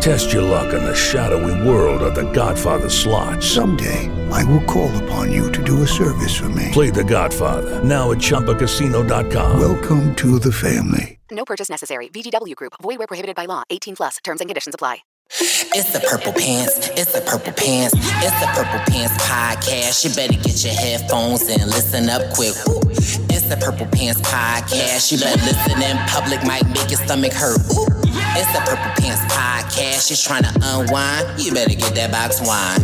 Test your luck in the shadowy world of the Godfather slot. Someday, I will call upon you to do a service for me. Play the Godfather, now at ChumbaCasino.com. Welcome to the family. No purchase necessary. VGW Group. Void where prohibited by law. 18 plus. Terms and conditions apply. It's the Purple Pants. It's the Purple Pants. It's the Purple Pants podcast. You better get your headphones and listen up quick. Ooh. It's the Purple Pants podcast. You better listen in public, might make your stomach hurt. Ooh. It's the Purple Pants podcast. You're trying to unwind. You better get that box wine.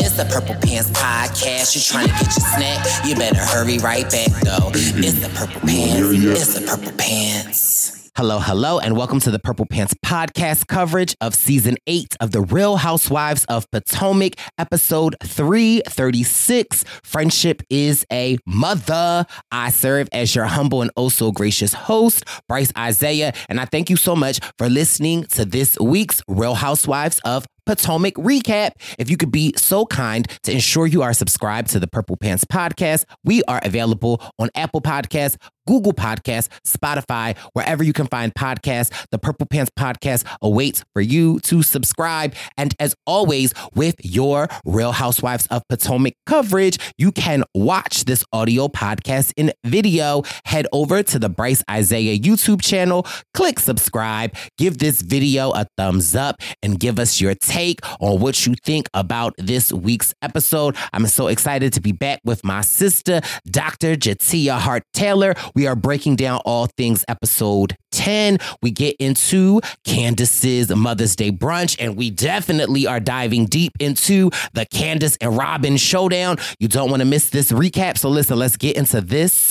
It's the Purple Pants podcast. You're trying to get your snack. You better hurry right back though. It's the Purple Pants. It's the Purple Pants. Hello, hello, and welcome to the Purple Pants podcast coverage of season eight of The Real Housewives of Potomac, episode 336. Friendship is a mother. I serve as your humble and oh so gracious host, Bryce Isaiah, and I thank you so much for listening to this week's Real Housewives of Potomac recap. If you could be so kind to ensure you are subscribed to the Purple Pants podcast, we are available on Apple Podcasts, Google Podcasts, Spotify, wherever you can find podcasts. The Purple Pants podcast awaits for you to subscribe. And as always, with your Real Housewives of Potomac coverage, you can watch this audio podcast in video. Head over to the Bryce Isaiah YouTube channel, click subscribe, give this video a thumbs up, and give us your take on what you think about this week's episode. I'm so excited to be back with my sister, Dr. Jatia Hart Taylor. We are breaking down all things episode 10. We get into Candiace's Mother's Day brunch, and we definitely are diving deep into the Candiace and Robyn showdown. You don't want to miss this recap. So listen, let's get into this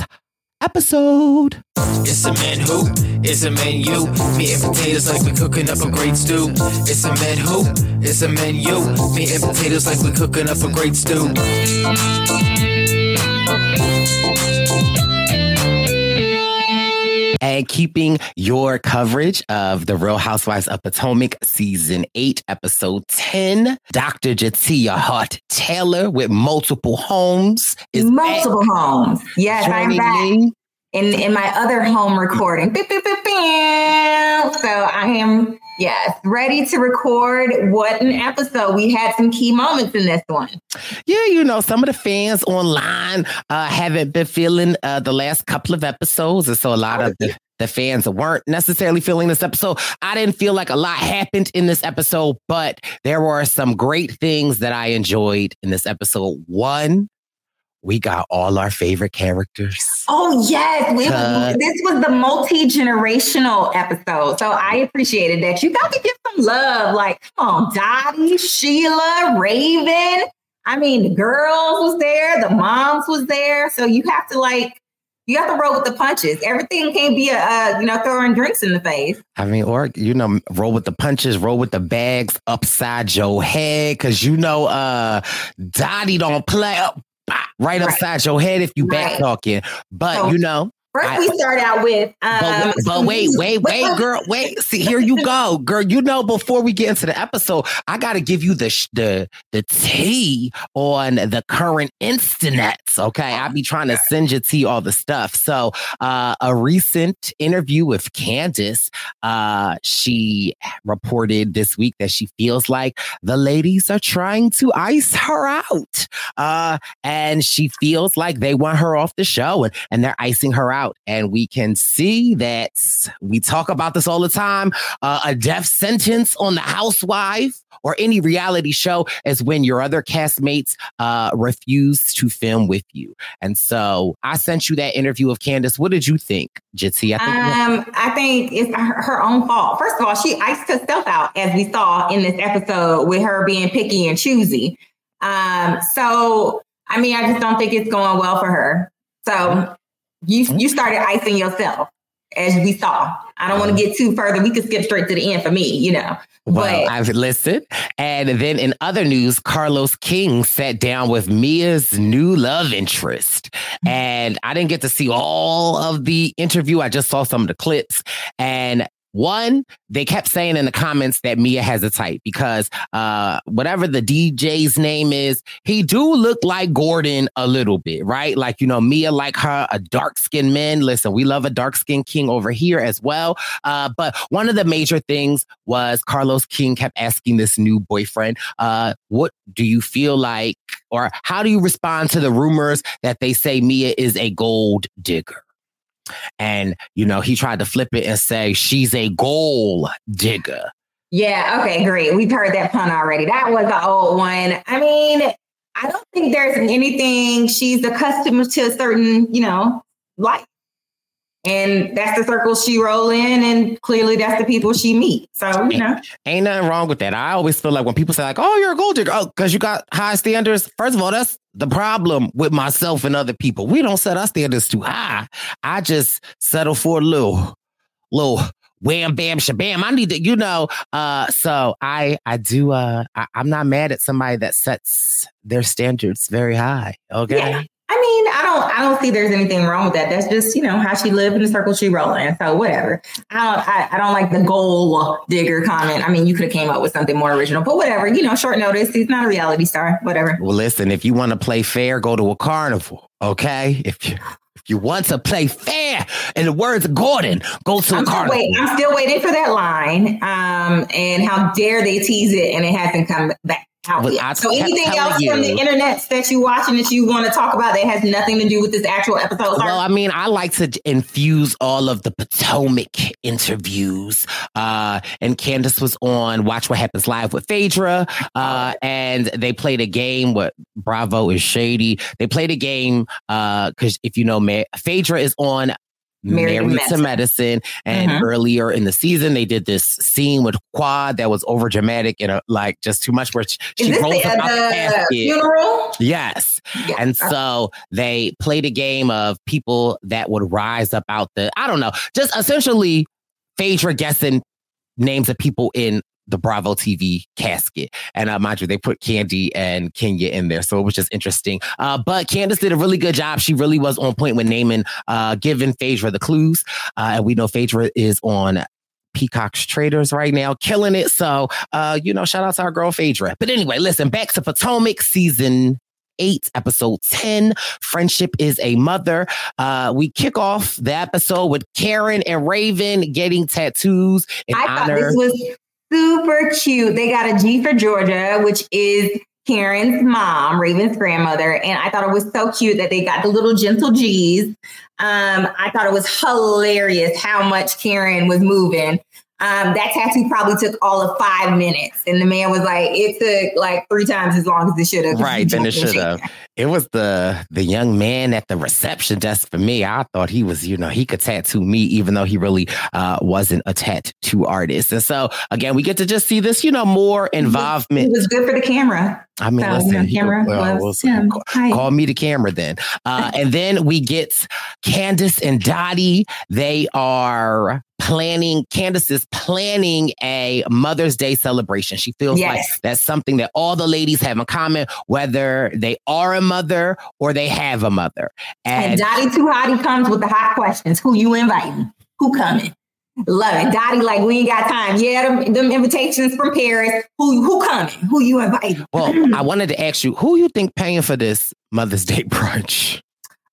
episode. It's a man who, it's a man you. Me and potatoes like we cooking up a great stew. It's a man who, it's a man you. Me and potatoes like we cooking up a great stew. And keeping your coverage of The Real Housewives of Potomac season 8, episode 10. Dr. Jatia Hart Taylor with multiple homes is multiple homes. Yes, I'm back. Me. in in my other home recording. So I am yes ready to record. What an episode! We had some key moments in this one. Yeah, you know, some of the fans online uh, haven't been feeling uh, the last couple of episodes, and so a lot of the the fans weren't necessarily feeling this episode. I didn't feel like a lot happened in this episode, but there were some great things that I enjoyed in this episode. One, we got all our favorite characters. Oh yes, we, uh, this was the multi generational episode, so I appreciated that. You got to give some love, like come on, Dottie, Sheila, Raven. I mean, the girls was there, the moms was there, so you have to like you have to roll with the punches. Everything can't be a, uh, you know throwing drinks in the face. I mean, or you know, roll with the punches, roll with the bags upside your head, because you know, uh, Dottie don't play up right upside your head if you right. back talking. But so, you know, First, I, we start out with. Um, but, but wait, wait, wait, girl, wait. See, here you go, girl. You know, before we get into the episode, I got to give you the the the tea on the current instanets. Okay, I be trying to send you tea all the stuff. So, uh, a recent interview with Candiace, uh, she reported this week that she feels like the ladies are trying to ice her out, uh, and she feels like they want her off the show, and and they're icing her out out. And we can see that we talk about this all the time. Uh, a death sentence on the housewife or any reality show is when your other castmates uh, refuse to film with you. And so I sent you that interview of Candiace. What did you think, Jitsi? I think, um, I think it's her, own fault. First of all, she iced herself out, as we saw in this episode with her being picky and choosy. Um, so, I mean, I just don't think it's going well for her. So you mm-hmm. you started icing yourself, as we saw. I don't want to get too further. We could skip straight to the end for me, you know. Well, I've listened. And then in other news, Carlos King sat down with Mia's new love interest. Mm-hmm. And I didn't get to see all of the interview. I just saw some of the clips. And one, they kept saying in the comments that Mia has a type because uh, whatever the DJ's name is, he do look like Gordon a little bit, right? Like, you know, Mia like her, a dark skinned man. Listen, we love a dark skinned king over here as well. Uh, but one of the major things was Carlos King kept asking this new boyfriend, uh, what do you feel like, or how do you respond to the rumors that they say Mia is a gold digger? And, you know, he tried to flip it and say, she's a goal digger. Yeah. Okay. Great. We've heard that pun already. That was the old one. I mean, I don't think there's anything she's accustomed to a certain, you know, life. And that's the circle she roll in, and clearly that's the people she meet. So you know, ain't, nothing wrong with that. I always feel like when people say like, "Oh, you're a gold digger," oh, because you got high standards. First of all, that's the problem with myself and other people. We don't set our standards too high. I just settle for a little, little wham bam shabam. I need to, you know. Uh, so I I do uh I, am not mad at somebody that sets their standards very high. Okay. Yeah. I don't I don't see there's anything wrong with that. That's just, you know, how she lived in the circle she rolled in. So whatever. I don't I, I don't like the goal digger comment. I mean, you could have came up with something more original, but whatever, you know, short notice. He's not a reality star. Whatever. Well, listen, if you want to play fair, go to a carnival. Okay. If you you want to play fair, in the words of Gordon, go to I'm a carnival. Wait, I'm still waiting for that line. Um, and how dare they tease it and it hasn't come back So anything else you, from the internet that you're watching that you want to talk about that has nothing to do with this actual episode? Well, I mean, I like to infuse all of the Potomac interviews. Uh, and Candiace was on Watch What Happens Live with Phaedra. Uh, and they played a game with Bravo is Shady. They played a game because uh, if you know, Phaedra is on Married, Married to Medicine. And mm-hmm. earlier in the season, they did this scene with Quad that was over dramatic and uh, like just too much. Where she, she rolls the, about the, the funeral. Yes, yeah. and so they played a game of people that would rise up out the. I don't know, just essentially Phaedra guessing names of people in the Bravo TV casket. And uh, mind you, they put Kandi and Kenya in there. So it was just interesting. Uh, but Candiace did a really good job. She really was on point with naming, uh, giving Phaedra the clues. Uh, and we know Phaedra is on Peacock's Traitors right now, killing it. So, uh, you know, shout out to our girl Phaedra. But anyway, listen, back to Potomac season 8, episode 10. Friendship is a mother. Uh, we kick off the episode with Karen and Raven getting tattoos in I honor. thought this was super cute. They got a G for Georgia, which is Karen's mom, Raven's grandmother. And I thought it was so cute that they got the little gentle G's. Um, I thought it was hilarious how much Karen was moving. Um, that tattoo probably took all of five minutes. And the man was like, it took like three times as long as it should have. Right, then it should have. It was the the young man at the reception desk for me. I thought he was, you know, he could tattoo me, even though he really uh, wasn't a tattoo artist. And so again, we get to just see this, you know, more involvement. It was good for the camera. I mean, So, listen, camera well, well, call, call me the camera then. Uh, and then we get Candiace and Dottie. They are planning, Candiace is planning a Mother's Day celebration. She feels like that's something that all the ladies have in common, whether they are a mother or they have a mother. And And, Dottie Too Hottie comes with the hot questions. Who you inviting? Who coming? Love it. Dottie, like, we ain't got time. Yeah, them, them invitations from Paris. Who who coming? Who you inviting? well, I wanted to ask you, who you think paying for this Mother's Day brunch?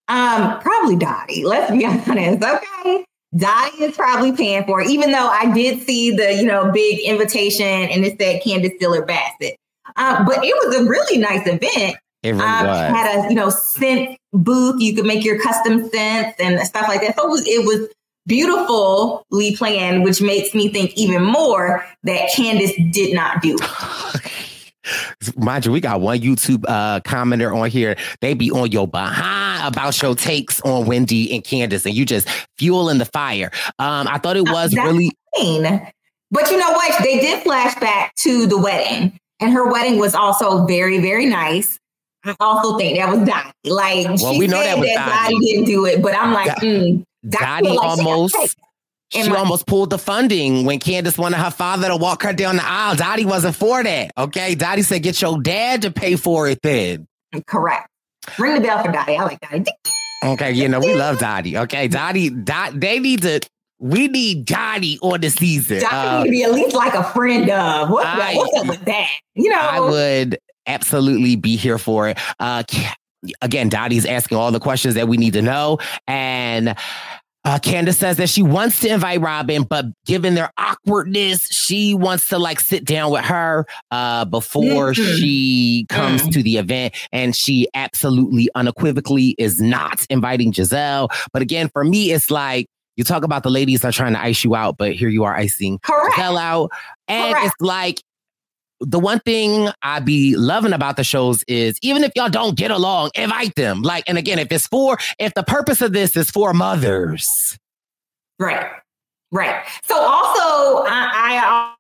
Um, probably Dottie. Let's be honest. Okay. Dottie is probably paying for it, even though I did see the, you know, big invitation and it said Candiace Dillard Bassett. Um, but it was a really nice event. It really um, was. had a you know scent booth. You could make your custom scents and stuff like that. So it was, it was beautifully planned, which makes me think even more that Candiace did not do. Mind you, we got one YouTube uh, commenter on here. They be on your behind about your takes on Wendy and Candiace, and you just fueling the fire. Um, I thought it was That's really. But you know what? They did flashback to the wedding, and her wedding was also very, very nice. I also think that was Dottie. Like, Well, she we know said that was Dottie. Dottie. didn't do it, but I'm like, mm, Dottie feel like she got almost. She I- almost pulled the funding when Candiace wanted her father to walk her down the aisle. Dottie wasn't for that. Okay. Dottie said, get your dad to pay for it then. Correct. Ring the bell for Dottie. I like Dottie. Okay. You know, we love Dottie. Okay. Dottie, Dot, they need to, we need Dottie on the season. Dottie Uh, need to be at least like a friend of. What's, I- what's up with that? You know, I would absolutely be here for it. Uh, again, Dottie's asking all the questions that we need to know. And uh, Candiace says that she wants to invite Robyn, but given their awkwardness, she wants to like sit down with her uh, before Mhm. she comes to the event. And she absolutely unequivocally is not inviting Gizelle. But again, for me, it's like, you talk about the ladies are trying to ice you out, but here you are icing Correct. Gizelle out. And Correct. it's like, the one thing I be loving about the shows is even if y'all don't get along, invite them. Like, and again, if it's for, if the purpose of this is for mothers, Right. Right. So also, I, I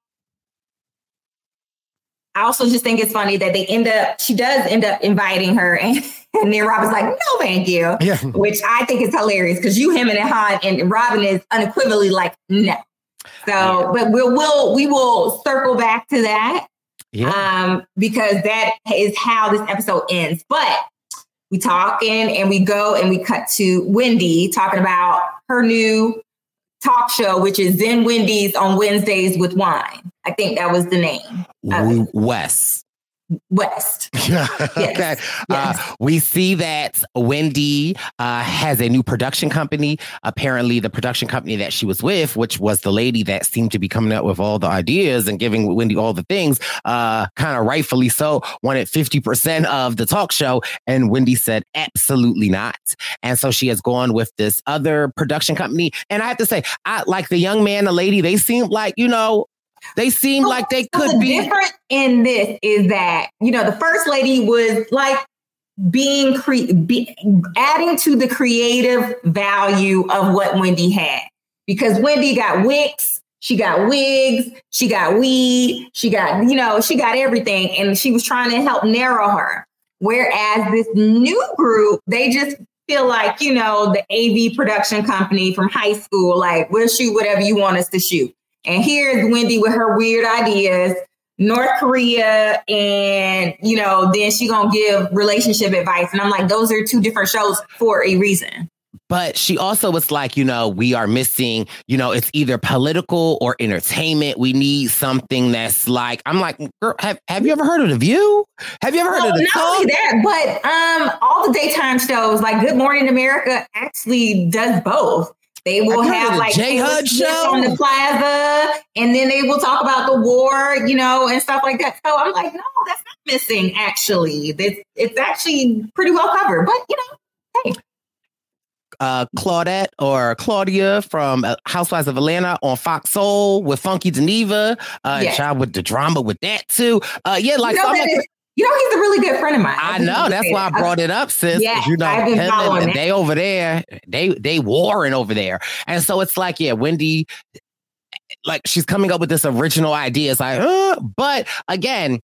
I also just think it's funny that they end up. She does end up inviting her, and, and then Robyn's like, "No, thank you," Yeah. which I think is hilarious because you, him, and Han, and Robyn is unequivocally like, "No." So, but we'll we'll we will circle back to that yeah, um, because that is how this episode ends. But we talk in and we go and we cut to Wendy talking about her new talk show, which is Zen Wendy's on Wednesdays with Wine. I think that was the name. Wes. West. okay. Uh, we see that Wendy uh, has a new production company. Apparently, the production company that she was with, which was the lady that seemed to be coming up with all the ideas and giving Wendy all the things, uh, kind of rightfully so, wanted 50% of the talk show. And Wendy said, absolutely not. And so she has gone with this other production company. And I have to say, I like the young man, the lady, they seem like, you know, they seem like they So could the be. difference in this is that you know the first lady was like being cre- be, adding to the creative value of what Wendy had because Wendy got wigs, she got wigs, she got weed, she got you know she got everything, and she was trying to help narrow her. Whereas this new group, they just feel like you know the AV production company from high school, like we'll shoot whatever you want us to shoot. And here's Wendy with her weird ideas, North Korea, and you know, then she gonna give relationship advice. And I'm like, those are two different shows for a reason. But she also was like, you know, we are missing, you know, it's either political or entertainment. We need something that's like, I'm like, girl, have, have you ever heard of The View? Have you ever heard well, of The not only that, but um, all the daytime shows like Good Morning America actually does both. They will Have you heard of have the like J Hud show? on the plaza, and then they will talk about the war, you know, and stuff like that. So I'm like, no, that's not missing. Actually, it's it's actually pretty well covered. But you know, hey, uh, Claudette or Claudia from uh, Housewives of Atlanta on Fox Soul with Funky Dineva. Uh, Yeah. and with the drama with that too. Uh, yeah, like, you know, so I'm that like, is- you know, he's a really good friend of mine. I know that's why I brought it up, sis. Yeah, you know, I've been him following and that. they over there, they they warring over there, and so it's like, yeah, Wendy, like she's coming up with this original idea. It's like, uh, but again.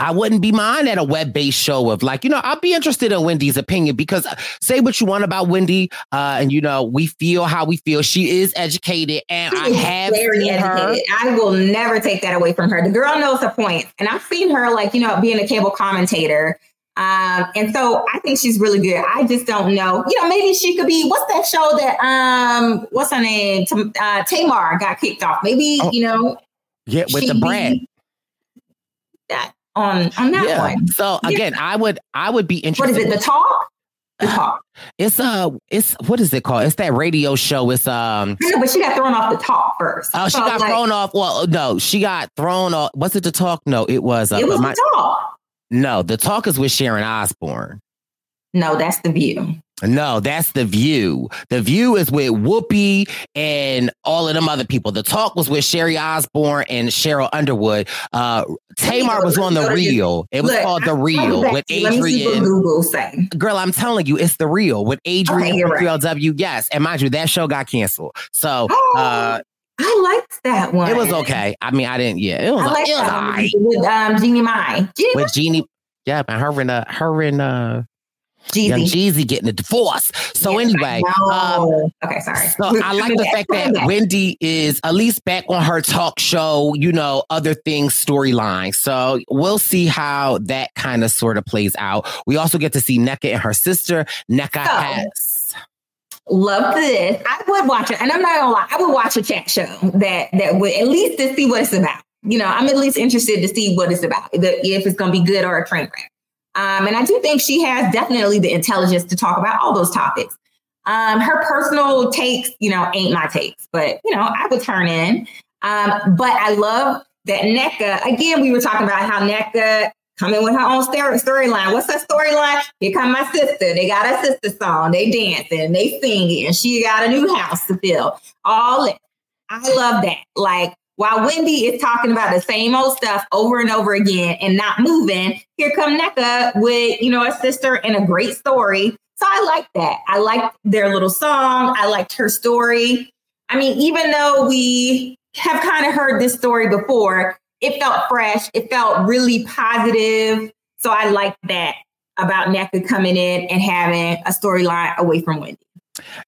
I wouldn't be mine at a web based show of like, you know, I'll be interested in Wendy's opinion because uh, say what you want about Wendy, uh, and you know, we feel how we feel. She is educated, and I She is have very seen her. educated. I will never take that away from her. The girl knows her points, and I've seen her like you know being a cable commentator. Um, and so I think she's really good. I just don't know. You know, maybe she could be. What's that show that um, what's her name? Uh, Tamar got kicked off. Maybe Oh, you know Yeah, with the brand. that on on that Yeah. one. So Yeah. again, I would I would be interested. What is it? The talk. The talk. It's uh, it's what is it called? It's that radio show. It's um. Know, but she got thrown off the talk first. Oh, she So, got like, thrown off. Well, no, she got thrown off. Was it the talk? No, it was. Uh, It was my- the talk. No, the talk is with Sharon Osbourne. No, that's the view. No, that's the view. The view is with Whoopi and all of them other people. The talk was with Sherry Osbourne and Sheryl Underwood. Uh, Tamar was on the real. It was Look, called the real with to- Let me see what Adrienne. Google say. Girl, I'm telling you, it's the real with Adrienne Okay, right. QLW. Yes, and mind you, that show got canceled. So uh, I liked that one. it was okay. I mean, I didn't. Yeah, it was. I like it was right. with um, Jeannie Mai. Jeannie with Jeannie. Yeah, and her and uh, her and uh, young Jeezy getting a divorce. So anyway, um, okay, sorry. so I like the fact that Wendy is at least back on her talk show, you know, other things storyline. So we'll see how that kind of sort of plays out. We also get to see Nneka and her sister. Nneka has Love this. I would watch it, and I'm not gonna lie. I would watch a chat show that that would at least to see what it's about. You know, I'm at least interested to see what it's about, if it's gonna be good or a train wreck. Um, and I do think she has definitely the intelligence to talk about all those topics. Um, her personal takes, you know, ain't my takes, but you know, I would turn in. Um, but I love that Nneka. Again, we were talking about how Nneka coming with her own story storyline. What's her storyline? Here come my sister. They got a sister song. They dancing, they singing. And she got a new house to fill. All. I love that. Like while Wendy is talking about the same old stuff over and over again and not moving, here come Nneka with, you know, a sister and a great story. So I like that. I liked their little song. I liked her story. I mean, even though we have kind of heard this story before, it felt fresh. It felt really positive. So I liked that about Nneka coming in and having a storyline away from Wendy.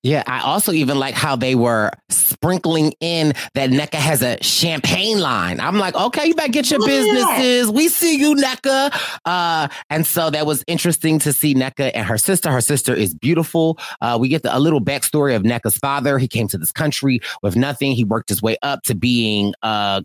Yeah, I also even like how they were sprinkling in that Nneka has a champagne line. I'm like, okay, you better get your businesses. We see you, Nneka. Uh, and so that was interesting to see Nneka and her sister. Her sister is beautiful. Uh, we get the, a little backstory of Nneka's father. He came to this country with nothing. He worked his way up to being uh,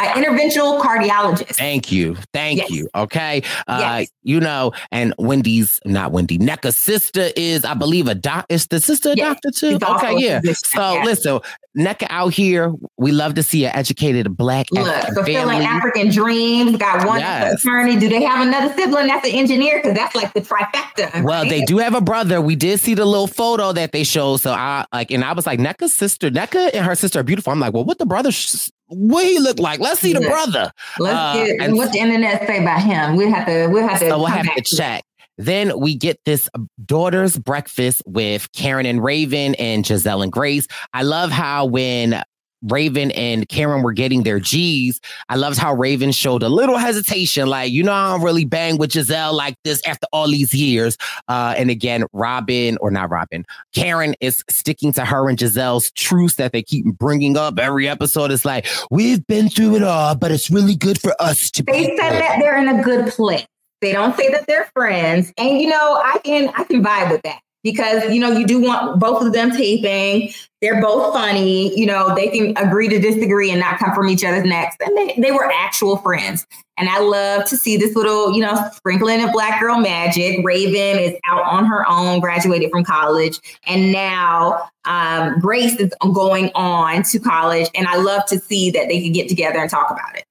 An interventional cardiologist. Thank you. Thank Yes. you. Okay. Uh, Yes. you know, and Wendy's not Wendy, Nneka's sister is, I believe, a doc. Is the sister a Yes. doctor too? Also Okay. Yeah. So listen, Nneka out here, we love to see an educated black Look, fulfilling family. African dreams. Got one attorney. Do they have another sibling that's an engineer? Because that's like the trifecta. Well, right? they do have a brother. We did see the little photo that they showed. So I like, and I was like, Nneka's sister, Nneka and her sister are beautiful. I'm like, well, what the brother, sh- what he look like? Let's see the brother. Let's Uh, get and what the internet say about him. We'll have to. We'll have to. So we'll have to check. Then we get this daughter's breakfast with Karen and Raven and Gizelle and Grace. I love how when Raven and Karen were getting their G's, I loved how Raven showed a little hesitation, like, you know, I don't really bang with Gizelle like this after all these years. Uh, and again, Robyn, or not Robyn, Karen is sticking to her and Gizelle's truths that they keep bringing up every episode. It's like, we've been through it all, but it's really good for us to be. They said that they're in a good place. They don't say that they're friends, and you know, I can I can vibe with that. Because you know you do want both of them taping. They're both funny. You know they can agree to disagree and not come from each other's necks. And they, they were actual friends. And I love to see this little, you know, sprinkling of black girl magic. Raven is out on her own, graduated from college, and now um, Grace is going on to college. And I love to see that they can get together and talk about it.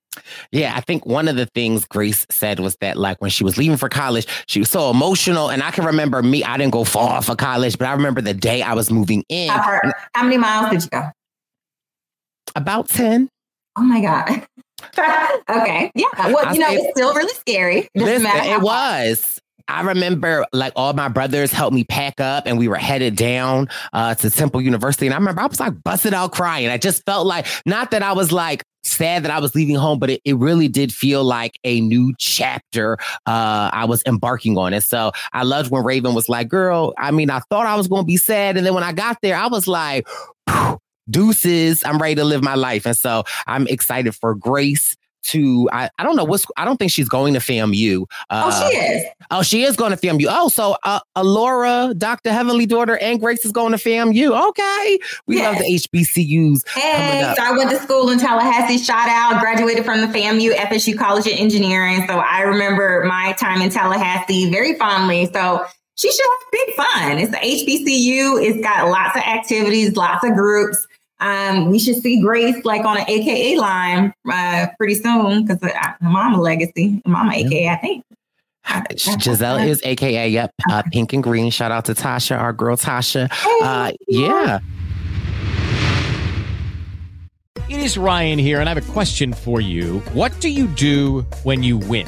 Yeah, I think one of the things Grace said was that, like, when she was leaving for college, she was so emotional. And I can remember me, I didn't go far for college, but I remember the day I was moving in. How, many miles did you go? About 10. Oh my God. okay. Yeah. Well, you know, it's still really scary. It Listen, it was. I remember like all my brothers helped me pack up and we were headed down uh, to Temple University. And I remember I was like busted out crying. I just felt like, not that I was like sad that I was leaving home, but it, it really did feel like a new chapter uh, I was embarking on. And so I loved when Raven was like, girl, I mean, I thought I was going to be sad. And then when I got there, I was like, deuces, I'm ready to live my life. And so I'm excited for Grace to I, I don't know what's I don't think she's going to FAMU. Uh, oh, she is. Oh, she is going to FAMU. Oh, so uh, Alora, Dr. Heavenly Daughter, and Grace is going to FAMU. Okay, we yes. love the HBCUs. Hey, so I went to school in Tallahassee. Shout out, graduated from the FAMU FSU College of Engineering. So I remember my time in Tallahassee very fondly. So she should have big fun. It's the HBCU. It's got lots of activities, lots of groups. Um, we should see Grace like on an AKA line uh, pretty soon because uh, Mama Legacy, Mama AKA, I think. Gizelle is AKA, yep, uh, pink and green. Shout out to Tasha, our girl Tasha. Uh, yeah. It is Ryan here, and I have a question for you. What do you do when you win?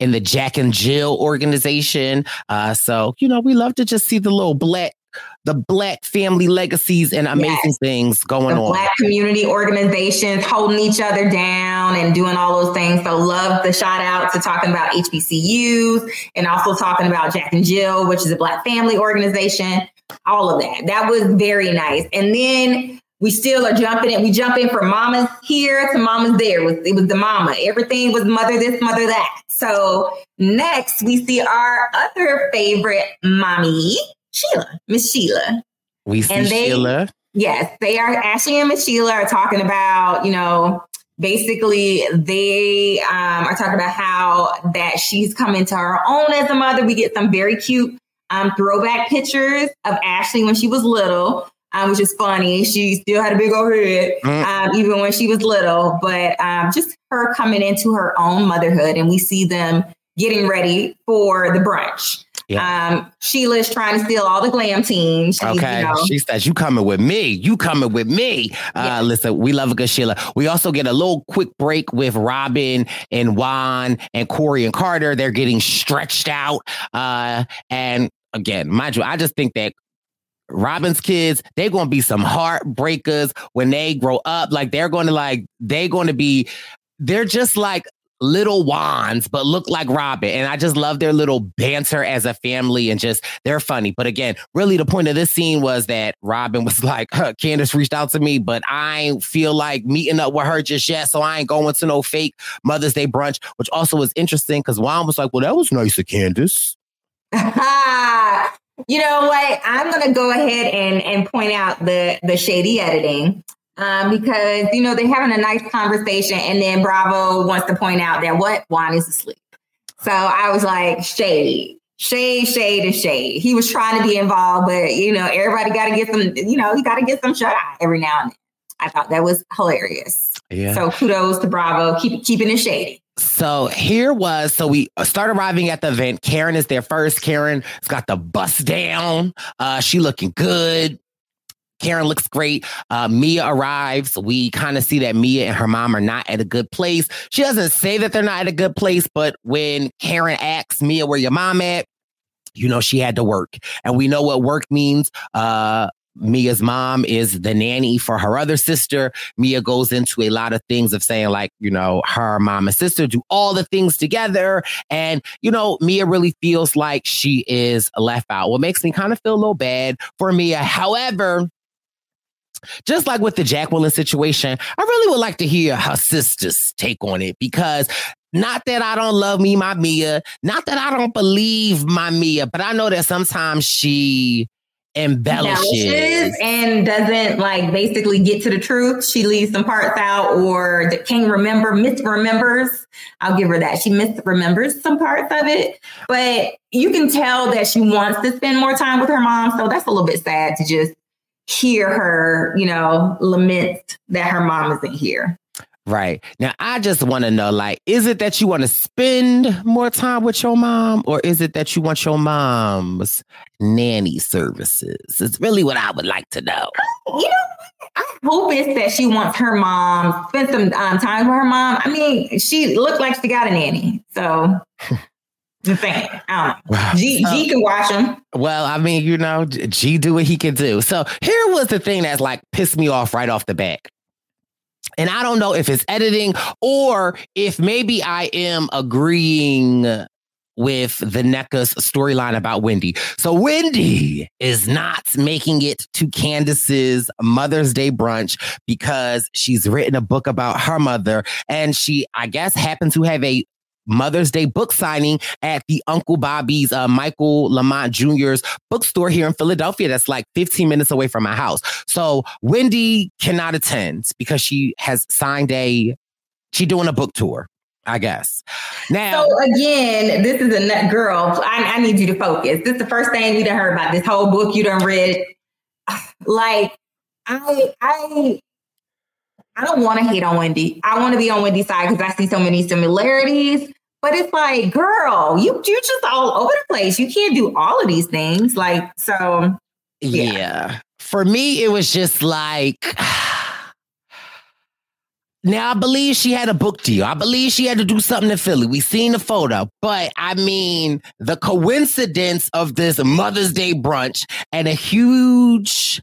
in the Jack and Jill organization. Uh, so, you know, we love to just see the little black the black family legacies and amazing yes. things going the on. Black community organizations holding each other down and doing all those things. So love the shout out to talking about HBCUs and also talking about Jack and Jill, which is a black family organization. All of that. That was very nice. And then we still are jumping in. We jump in from mamas here to mamas there. It was, it was the mama. Everything was mother this, mother that. So next we see our other favorite mommy, Sheila, Miss Sheila. We see and they, Sheila. Yes, they are. Ashley and Miss Sheila are talking about, you know, basically they um, are talking about how that she's coming to her own as a mother. We get some very cute um, throwback pictures of Ashley when she was little um, which is funny. She still had a big old head, mm. um, even when she was little. But um, just her coming into her own motherhood, and we see them getting ready for the brunch. Yeah. Um, Sheila's trying to steal all the glam team. She's, Okay. You know, She says, You coming with me. You coming with me. Uh, Listen, we love a good Sheila. We also get a little quick break with Robyn and Juan and Corey and Carter. They're getting stretched out. Uh, and again, mind you, I just think that Robyn's kids, they're going to be some heartbreakers when they grow up. Like they're going to like, they're going to be, they're just like little Juans, but look like Robyn. And I just love their little banter as a family and just they're funny. But again, really the point of this scene was that Robyn was like, huh, Candiace reached out to me, but I feel like meeting up with her just yet. So I ain't going to no fake Mother's Day brunch, which also was interesting because Juan was like, Well, that was nice of Candiace. you know what? I'm gonna go ahead and and point out the the shady editing. Um, because you know they're having a nice conversation, and then Bravo wants to point out that what Juan is asleep. So I was like, shade, shade, shade, and shade. He was trying to be involved, but you know everybody got to get some. You know, you got to get some shut eye every now and then. I thought that was hilarious. Yeah. So kudos to Bravo, keep keeping it shady. So here was so we start arriving at the event. Karen is there first. Karen has got the bust down. Uh, she looking good. Karen looks great. Uh, Mia arrives. We kind of see that Mia and her mom are not at a good place. She doesn't say that they're not at a good place, but when Karen asks Mia where your mom at, you know she had to work, and we know what work means. Uh, Mia's mom is the nanny for her other sister. Mia goes into a lot of things of saying, like, you know, her mom and sister do all the things together. And, you know, Mia really feels like she is left out. What makes me kind of feel a little bad for Mia. However, just like with the Jacqueline situation, I really would like to hear her sister's take on it because not that I don't love me, my Mia, not that I don't believe my Mia, but I know that sometimes she embellishes. and doesn't like basically get to the truth. She leaves some parts out or can't remember, misremembers. I'll give her that. She misremembers some parts of it, but you can tell that she wants to spend more time with her mom. So that's a little bit sad to just hear her, you know, lament that her mom isn't here. Right. Now, I just want to know like, is it that you want to spend more time with your mom, or is it that you want your mom's nanny services? It's really what I would like to know. You know, I hope it's that she wants her mom, spend some um, time with her mom. I mean, she looked like she got a nanny. So the thing, I don't know. G, G can watch them. Well, I mean, you know, G do what he can do. So here was the thing that's like pissed me off right off the back. And I don't know if it's editing or if maybe I am agreeing with the Nneka's storyline about Wendy. So Wendy is not making it to Candiace's Mother's Day brunch because she's written a book about her mother and she, I guess, happened to have a Mother's Day book signing at the Uncle Bobbie's uh, Michael Lamont Jr.'s bookstore here in Philadelphia. That's like 15 minutes away from my house. So Wendy cannot attend because she has signed a, she doing a book tour. I guess. Now, so again, this is a nut girl. I, I need you to focus. This is the first thing you done heard about this whole book you done read. Like, I, I, I don't want to hate on Wendy. I want to be on Wendy's side because I see so many similarities. But it's like, girl, you you just all over the place. You can't do all of these things. Like, so yeah. yeah. For me, it was just like now I believe she had a book deal. I believe she had to do something in Philly. We seen the photo, but I mean the coincidence of this Mother's Day brunch and a huge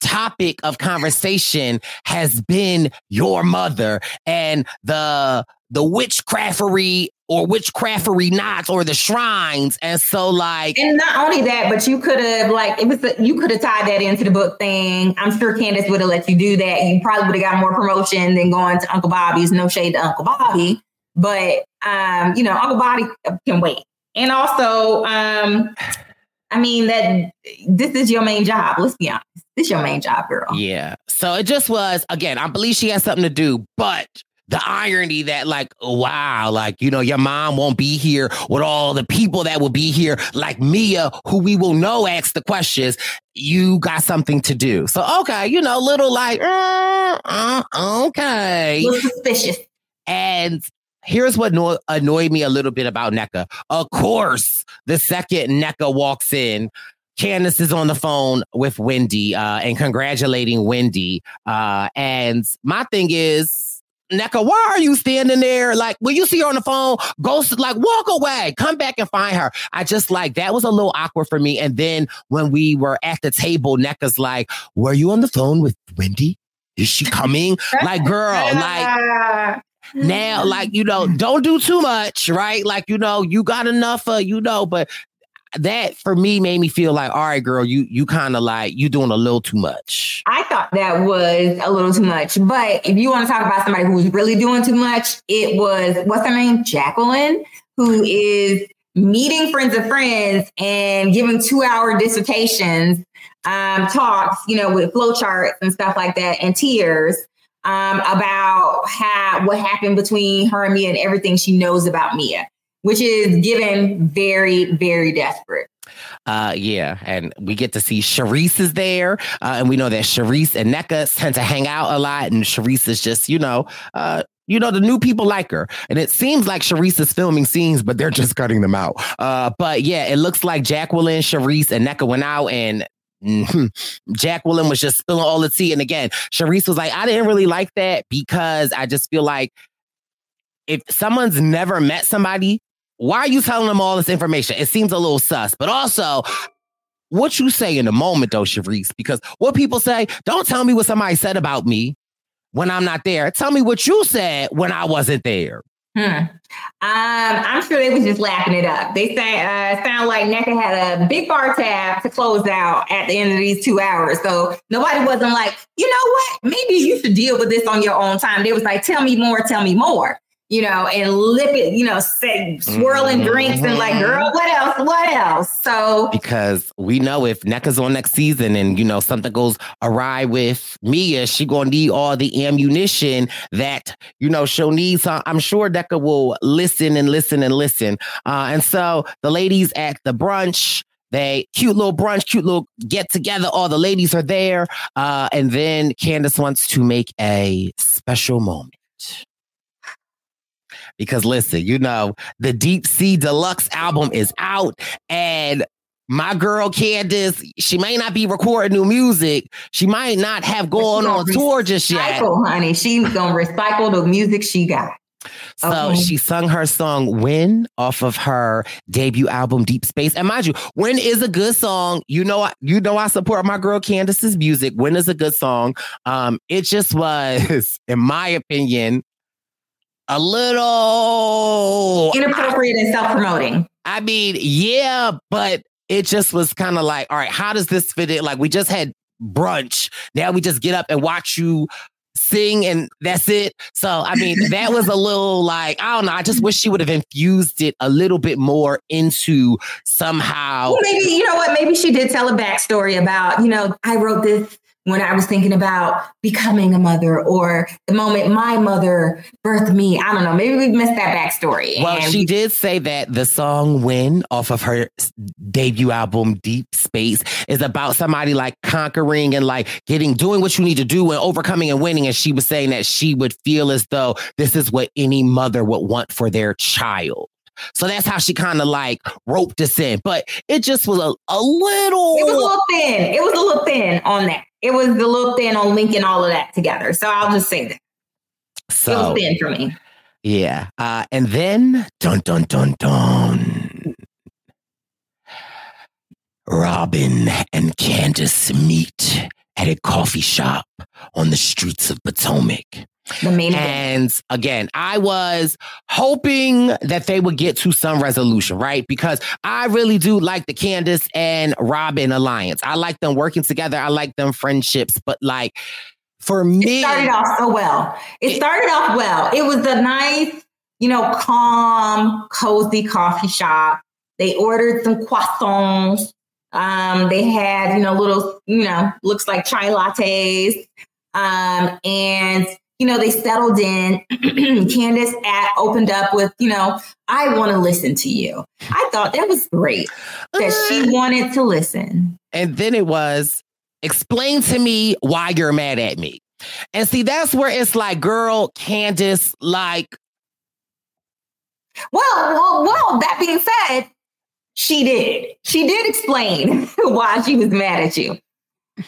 topic of conversation has been your mother and the the witchcraftery or witchcraftery knots or the shrines and so like and not only that but you could have like it was a, you could have tied that into the book thing i'm sure candiace would have let you do that you probably would have got more promotion than going to uncle bobby's no shade to uncle bobby but um you know uncle bobby can wait and also um I mean that this is your main job. Let's be honest. This is your main job, girl. Yeah. So it just was again, I believe she has something to do, but the irony that like wow like you know your mom won't be here with all the people that will be here like mia who we will know asks the questions you got something to do so okay you know little like uh, uh, okay little suspicious and here's what no- annoyed me a little bit about Nneka. Of course, the second Nneka walks in, Candiace is on the phone with Wendy uh, and congratulating Wendy. Uh, and my thing is, Nneka, why are you standing there? Like, when you see her on the phone, go like walk away, come back and find her. I just like that was a little awkward for me. And then when we were at the table, Nneka's like, Were you on the phone with Wendy? Is she coming? like, girl, like now, like, you know, don't do too much, right? Like, you know, you got enough, uh, you know, but that for me made me feel like, all right, girl, you you kind of like you doing a little too much. I thought that was a little too much. But if you want to talk about somebody who was really doing too much, it was what's her name? Jacqueline, who is meeting friends of friends and giving two hour dissertations, um, talks, you know, with flowcharts and stuff like that, and tears um, about how what happened between her and Mia and everything she knows about Mia which is given very, very desperate. Uh, yeah, and we get to see Charrisse is there, uh, and we know that Charrisse and Nneka tend to hang out a lot, and Charrisse is just, you know, uh, you know, the new people like her, and it seems like Charrisse is filming scenes, but they're just cutting them out. Uh, but yeah, it looks like Jacqueline, Charrisse, and Nneka went out, and. Jacqueline was just spilling all the tea. And again, Charrisse was like, I didn't really like that because I just feel like if someone's never met somebody why are you telling them all this information? It seems a little sus, but also what you say in the moment, though, Charrisse, because what people say, don't tell me what somebody said about me when I'm not there. Tell me what you said when I wasn't there. Hmm. Um, I'm sure they was just laughing it up. They say, uh, sound like Nneka had a big bar tab to close out at the end of these two hours. So nobody wasn't like, you know what? Maybe you should deal with this on your own time. They was like, tell me more, tell me more you know, and lip it, you know, say, swirling mm-hmm. drinks and like, girl, what else? What else? So because we know if Nneka's on next season and you know something goes awry with Mia, she gonna need all the ammunition that you know she'll need. So I'm sure Nneka will listen and listen and listen. Uh, and so the ladies at the brunch. They cute little brunch, cute little get together. All the ladies are there. Uh, and then Candace wants to make a special moment because listen, you know, the Deep Space Deluxe album is out and my girl Candiace, she may not be recording new music. She might not have gone on tour just yet. honey. She's gonna recycle the music she got. So okay. she sung her song When off of her debut album Deep Space. And mind you, When is a good song. You know, you know I support my girl Candiace's music. When is a good song. Um, it just was, in my opinion, a little inappropriate and self promoting. I mean, yeah, but it just was kind of like, all right, how does this fit in? Like, we just had brunch. Now we just get up and watch you sing and that's it. So, I mean, that was a little like, I don't know. I just wish she would have infused it a little bit more into somehow. Well, maybe, you know what? Maybe she did tell a backstory about, you know, I wrote this when I was thinking about becoming a mother or the moment my mother birthed me. I don't know. Maybe we missed that backstory. Well, she did say that the song When off of her debut album Deep Space is about somebody like conquering and like getting, doing what you need to do and overcoming and winning. And she was saying that she would feel as though this is what any mother would want for their child. So that's how she kind of like roped us in. But it just was a, a little. It was a little thin. It was a little thin on that it was a little thin on linking all of that together. So I'll just say that. So, it was thin for me. Yeah. Uh, and then dun dun dun dun. Robyn and Candiace meet at a coffee shop on the streets of Potomac. The main and again, I was hoping that they would get to some resolution, right? Because I really do like the Candiace and Robyn alliance. I like them working together. I like them friendships, but like for me, it started off so well. It started off well. It was a nice, you know, calm, cozy coffee shop. They ordered some croissants. Um, they had, you know, little, you know, looks like chai lattes. Um, and you know, they settled in. Candiace at opened up with, you know, I want to listen to you. I thought that was great that she uh. wanted to listen. And then it was, explain to me why you're mad at me. And see, that's where it's like, girl, Candiace, like, Well, well, well, that being said, she did. She did explain why she was mad at you.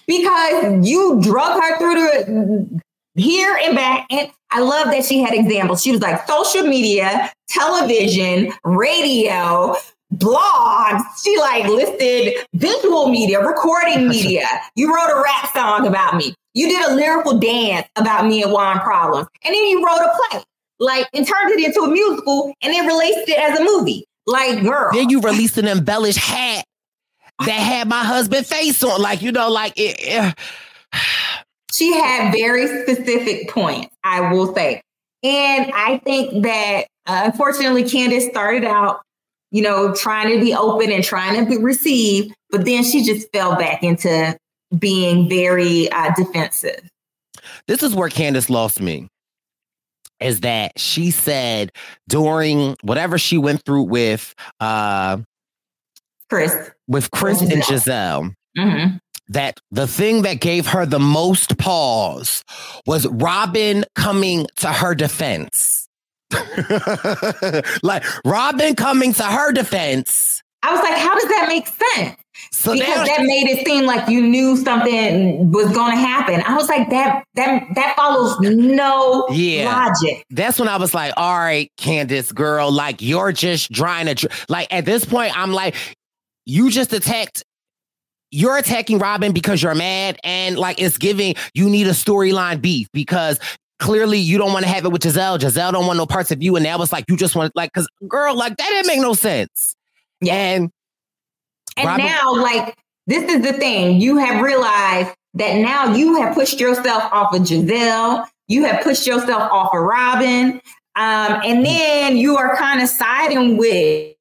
Because you drug her through the here and back. And I love that she had examples. She was like social media, television, radio, blogs. She like listed visual media, recording media. You wrote a rap song about me. You did a lyrical dance about me and Juan Problems. And then you wrote a play, like, and turned it into a musical and then released it as a movie. Like, girl. Then you released an embellished hat that had my husband face on. Like, you know, like it. it she had very specific points, I will say. And I think that uh, unfortunately, Candiace started out, you know, trying to be open and trying to be received, but then she just fell back into being very uh, defensive. This is where Candiace lost me. Is that she said during whatever she went through with uh Chris. With Chris and Gizelle. Mm-hmm. That the thing that gave her the most pause was Robyn coming to her defense. like Robyn coming to her defense. I was like, how does that make sense? So because now- that made it seem like you knew something was going to happen. I was like, that that that follows no yeah. logic. That's when I was like, all right, Candiace, girl, like you're just trying to, dr- like at this point, I'm like, you just attacked. You're attacking Robyn because you're mad, and like it's giving you need a storyline beef because clearly you don't want to have it with Gizelle. Gizelle don't want no parts of you, and that was like you just want like because girl, like that didn't make no sense. Yeah, and And Robyn- now, like, this is the thing. You have realized that now you have pushed yourself off of Gizelle. You have pushed yourself off of Robyn. Um, and then you are kind of siding with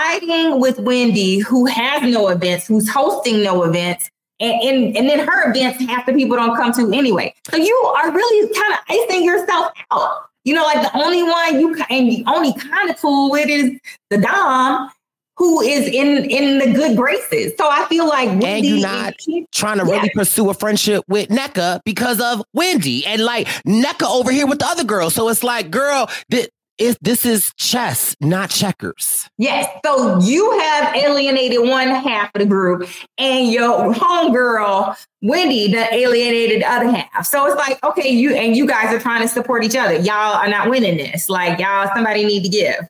siding with Wendy, who has no events, who's hosting no events. And, and, and then her events half the people don't come to anyway. So you are really kind of icing yourself out. You know, like the only one you and the only kind of cool with is the Dom, who is in in the good graces. So I feel like and Wendy you're not trying to really pursue a friendship with Nneka because of Wendy and like Nneka over here with the other girls. So it's like, girl, this, it, this is chess, not checkers. Yes. So you have alienated one half of the group, and your homegirl, Wendy, that alienated the other half. So it's like, okay, you and you guys are trying to support each other. Y'all are not winning this. Like, y'all, somebody need to give.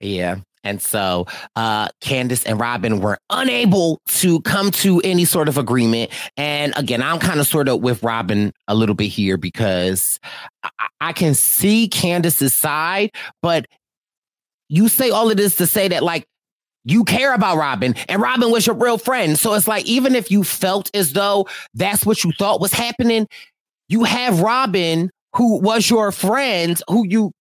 Yeah. And so uh Candiace and Robyn were unable to come to any sort of agreement. And again, I'm kind of sort of with Robyn a little bit here because I, I can see Candiace's side, but you say all of this to say that like you care about Robyn and Robyn was your real friend. So it's like even if you felt as though that's what you thought was happening, you have Robyn who was your friend who you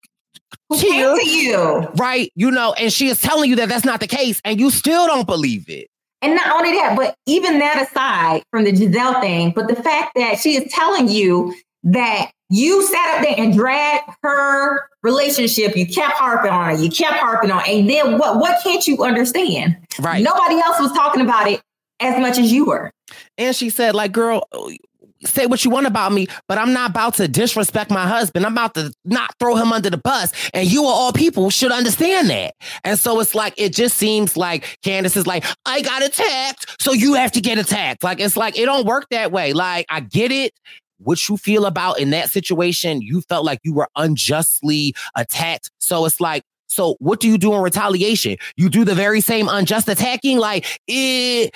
Who came to you. right? You know, and she is telling you that that's not the case, and you still don't believe it. And not only that, but even that aside from the Gizelle thing, but the fact that she is telling you that you sat up there and dragged her relationship, you kept harping on it, you kept harping on, it, and then what? What can't you understand? Right. Nobody else was talking about it as much as you were. And she said, like, girl, say what you want about me, but I'm not about to disrespect my husband. I'm about to not throw him under the bus. And you, of all people, should understand that. And so it's like, it just seems like Candiace is like, I got attacked, so you have to get attacked. Like, it's like, it don't work that way. Like, I get it. What you feel about in that situation, you felt like you were unjustly attacked. So it's like, so what do you do in retaliation? You do the very same unjust attacking? Like, eh,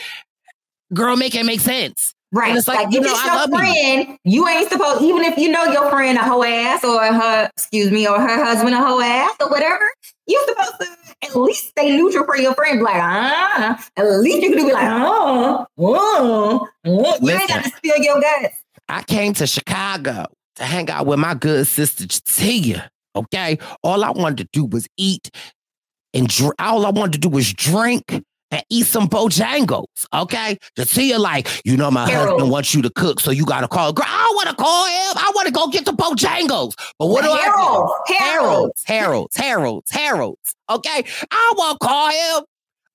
girl, make it make sense. Right. And it's like, you if know, your love you. friend, you. ain't supposed, even if you know your friend a hoe ass or her, excuse me, or her husband a hoe ass or whatever, you're supposed to at least stay neutral for your friend. Like, ah, at least you can be like, oh, oh, oh. You ain't got to spill your guts. I came to Chicago to hang out with my good sister Tia. Okay, all I wanted to do was eat and dr- all I wanted to do was drink and eat some Bojangles. Okay, Tia, like you know, my Harold. husband wants you to cook, so you got to call. Girl, I want to call him. I want to go get the Bojangles. But what do Harold, I do? Harold. Harold's, Harold's, Harold's. Okay, I won't call him.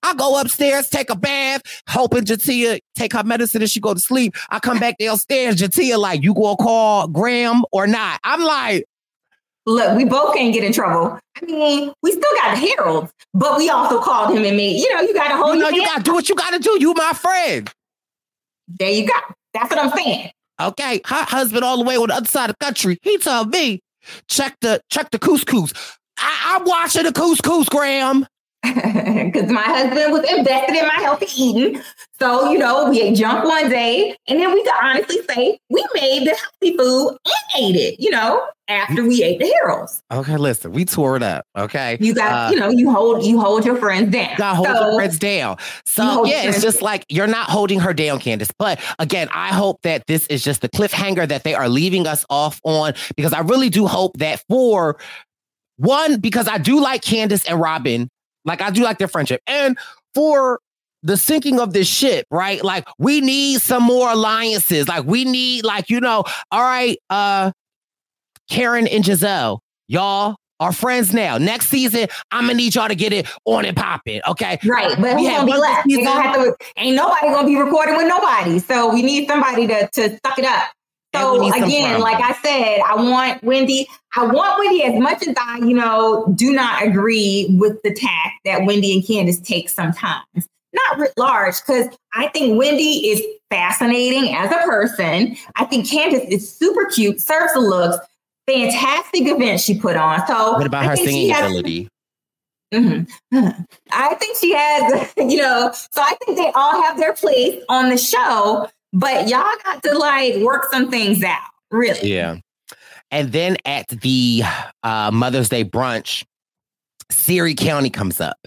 I go upstairs, take a bath, hoping Jatia take her medicine and she go to sleep. I come back downstairs, Jatia like, you gonna call Graham or not? I'm like, look, we both can't get in trouble. I mean, we still got the Harold's, but we also called him and made, you know, you got to hold You know, you gotta do what you gotta do. You my friend. There you go. That's what I'm saying. Okay, her husband all the way on the other side of the country. He told me, check the check the couscous. I, I'm watching the couscous, Graham. Because my husband was invested in my healthy eating. So, you know, we ate junk one day. And then we could honestly say we made the healthy food and ate it, you know, after we ate the Harold's. Okay, listen, we tore it up. Okay, You got, Uh, you know, you hold you hold your friends down. got hold So- your friends down. So yeah, it's just like you're not holding her down, Candiace. But again, I hope that this is just the cliffhanger that they are leaving us off on because I really do hope that for one, because I do like Candiace and Robyn, like I do like their friendship, and for the sinking of this ship, right? Like we need some more alliances. Like we need, like you know, all right, uh, Karen and Gizelle, y'all are friends now. Next season, I'm gonna need y'all to get it on and popping. Okay, Right, but We who's gonna be left? Season- gonna have to. Ain't nobody gonna be recording with nobody. So we need somebody to to suck it up. So again, like I said, I want Wendy. I want Wendy as much as I, you know, do not agree with the tack that Wendy and Candiace take sometimes. Not writ large, because I think Wendy is fascinating as a person. I think Candiace is super cute, serves the looks, fantastic event she put on. So What about I her singing has- ability? Mhm. I think she has, you know, so I think they all have their place on the show, but y'all got to like work some things out, really. Yeah. And then at the uh, Mother's Day brunch, Surry County comes up,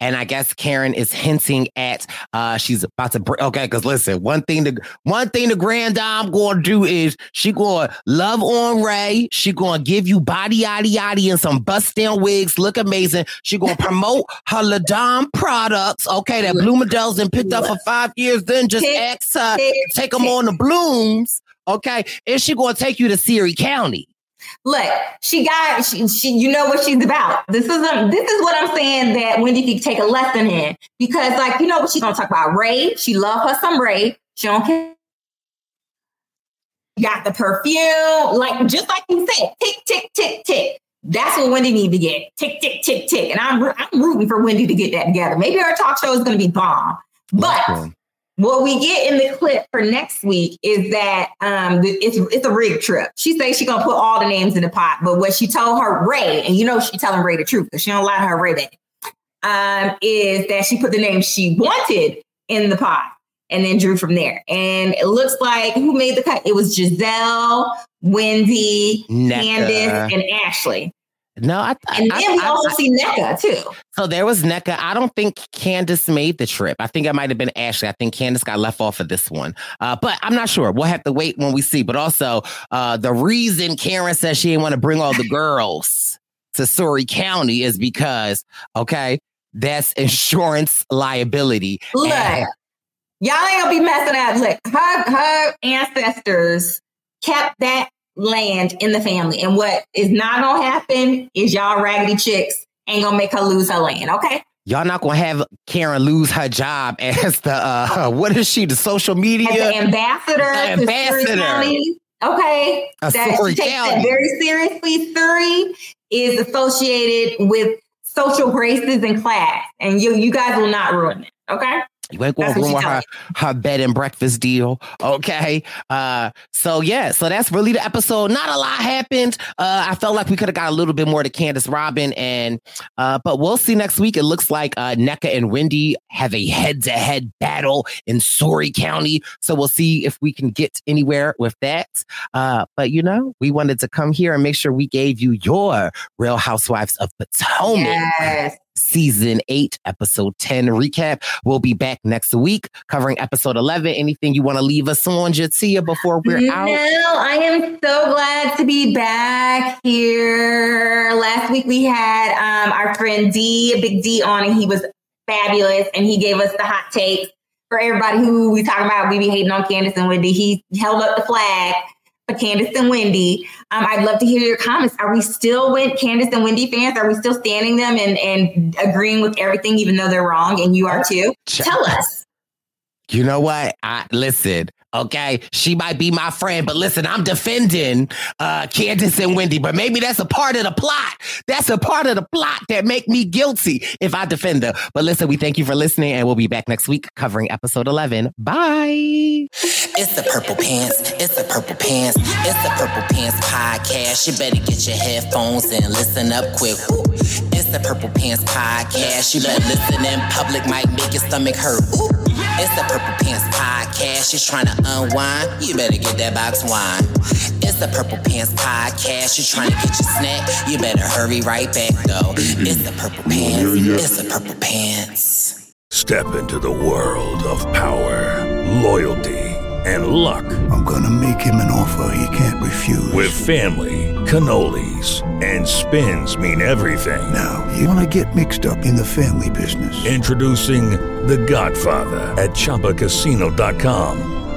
and I guess Karen is hinting at uh, she's about to bring. Okay, because listen, one thing the one thing the grand dame going to do is she going to love on Ray. She going to give you body yaddy yaddy and some bust down wigs, look amazing. She going to promote her La'Dame products. Okay, that Bloomingdale's and picked up for five years. Then just ask her take them on the blooms. Okay, is she going to take you to Surry County? Look, she got she, she you know what she's about. This is a, this is what I'm saying that Wendy could take a lesson in because like you know what she's gonna talk about Ray. She love her some Ray. She don't care. Got the perfume, like just like you said, tick tick tick tick. That's what Wendy need to get. Tick tick tick tick. And I'm I'm rooting for Wendy to get that together. Maybe our talk show is gonna be bomb, but. What we get in the clip for next week is that um, it's it's a rig trip. She says she's gonna put all the names in the pot, but what she told her Ray, and you know she telling Ray the truth because she don't lie to her Ray baby, um, is that she put the names she wanted in the pot and then drew from there. And it looks like who made the cut? It was Gizelle, Wendy, Nneka. Candiace, and Ashley. No, I, I And then I- we I- also I- see Nneka too. So there was Nneka. I don't think Candiace made the trip. I think it might have been Ashley. I think Candiace got left off of this one. Uh, but I'm not sure. We'll have to wait when we see. But also, uh, the reason Karen says she didn't want to bring all the girls to Surry County is because, okay, that's insurance liability. Look, And- y'all ain't gonna be messing up. Look, her her ancestors kept that land in the family, and what is not gonna happen is y'all raggedy chicks ain't gonna make her lose her land. Okay. Y'all not gonna have Karen lose her job as the uh what is she the social media As the ambassador, The ambassador. Okay. A that she takes that very seriously. Surry is associated with social graces and class, and you you guys will not ruin it. Okay. You ain't gonna ruin her, her bed and breakfast deal. Okay. Uh so yeah, so that's really the episode. Not a lot happened. Uh I felt like we could have got a little bit more to Candiace Robyn and uh but we'll see next week. It looks like uh Nneka and Wendy have a head-to-head battle in Surry County. So we'll see if we can get anywhere with that. Uh but you know, we wanted to come here and make sure we gave you your Real Housewives of Potomac Yes. Season 8 episode 10 recap we'll be back next week covering episode 11 anything you want to leave us on jatia before we're out No, I am so glad to be back here. Last week we had um, our friend D, Big D, on, and he was fabulous, and he gave us the hot takes for everybody who we talking about. We be hating on Candiace and Wendy. He held up the flag for Candiace and Wendy. Um, I'd love to hear your comments. Are we still with Candiace and Wendy fans? Are we still standing them and, and agreeing with everything, even though they're wrong, and you are too? Tell us. you know what i listen Okay, she might be my friend, but listen, I'm defending uh, Candiace and Wendy. But maybe that's a part of the plot. That's a part of the plot that make me guilty if I defend her. But listen, we thank you for listening, and we'll be back next week covering episode 11. Bye. It's the Purple Pants. It's the Purple Pants. It's the Purple Pants podcast. You better get your headphones and listen up quick. It's the Purple Pants podcast. You better listen in public, might make your stomach hurt. It's the Purple Pants podcast. You're trying to unwind. You better get that box wine. It's the Purple Pants podcast. You're trying to get your snack. You better hurry right back though. It's the Purple Pants. It's the Purple Pants. Step into the world of power, loyalty, and luck. I'm gonna make him an offer he can't refuse. With family, cannolis, and spins mean everything. Now, you wanna get mixed up in the family business. Introducing The Godfather at ChumbaCasino.com.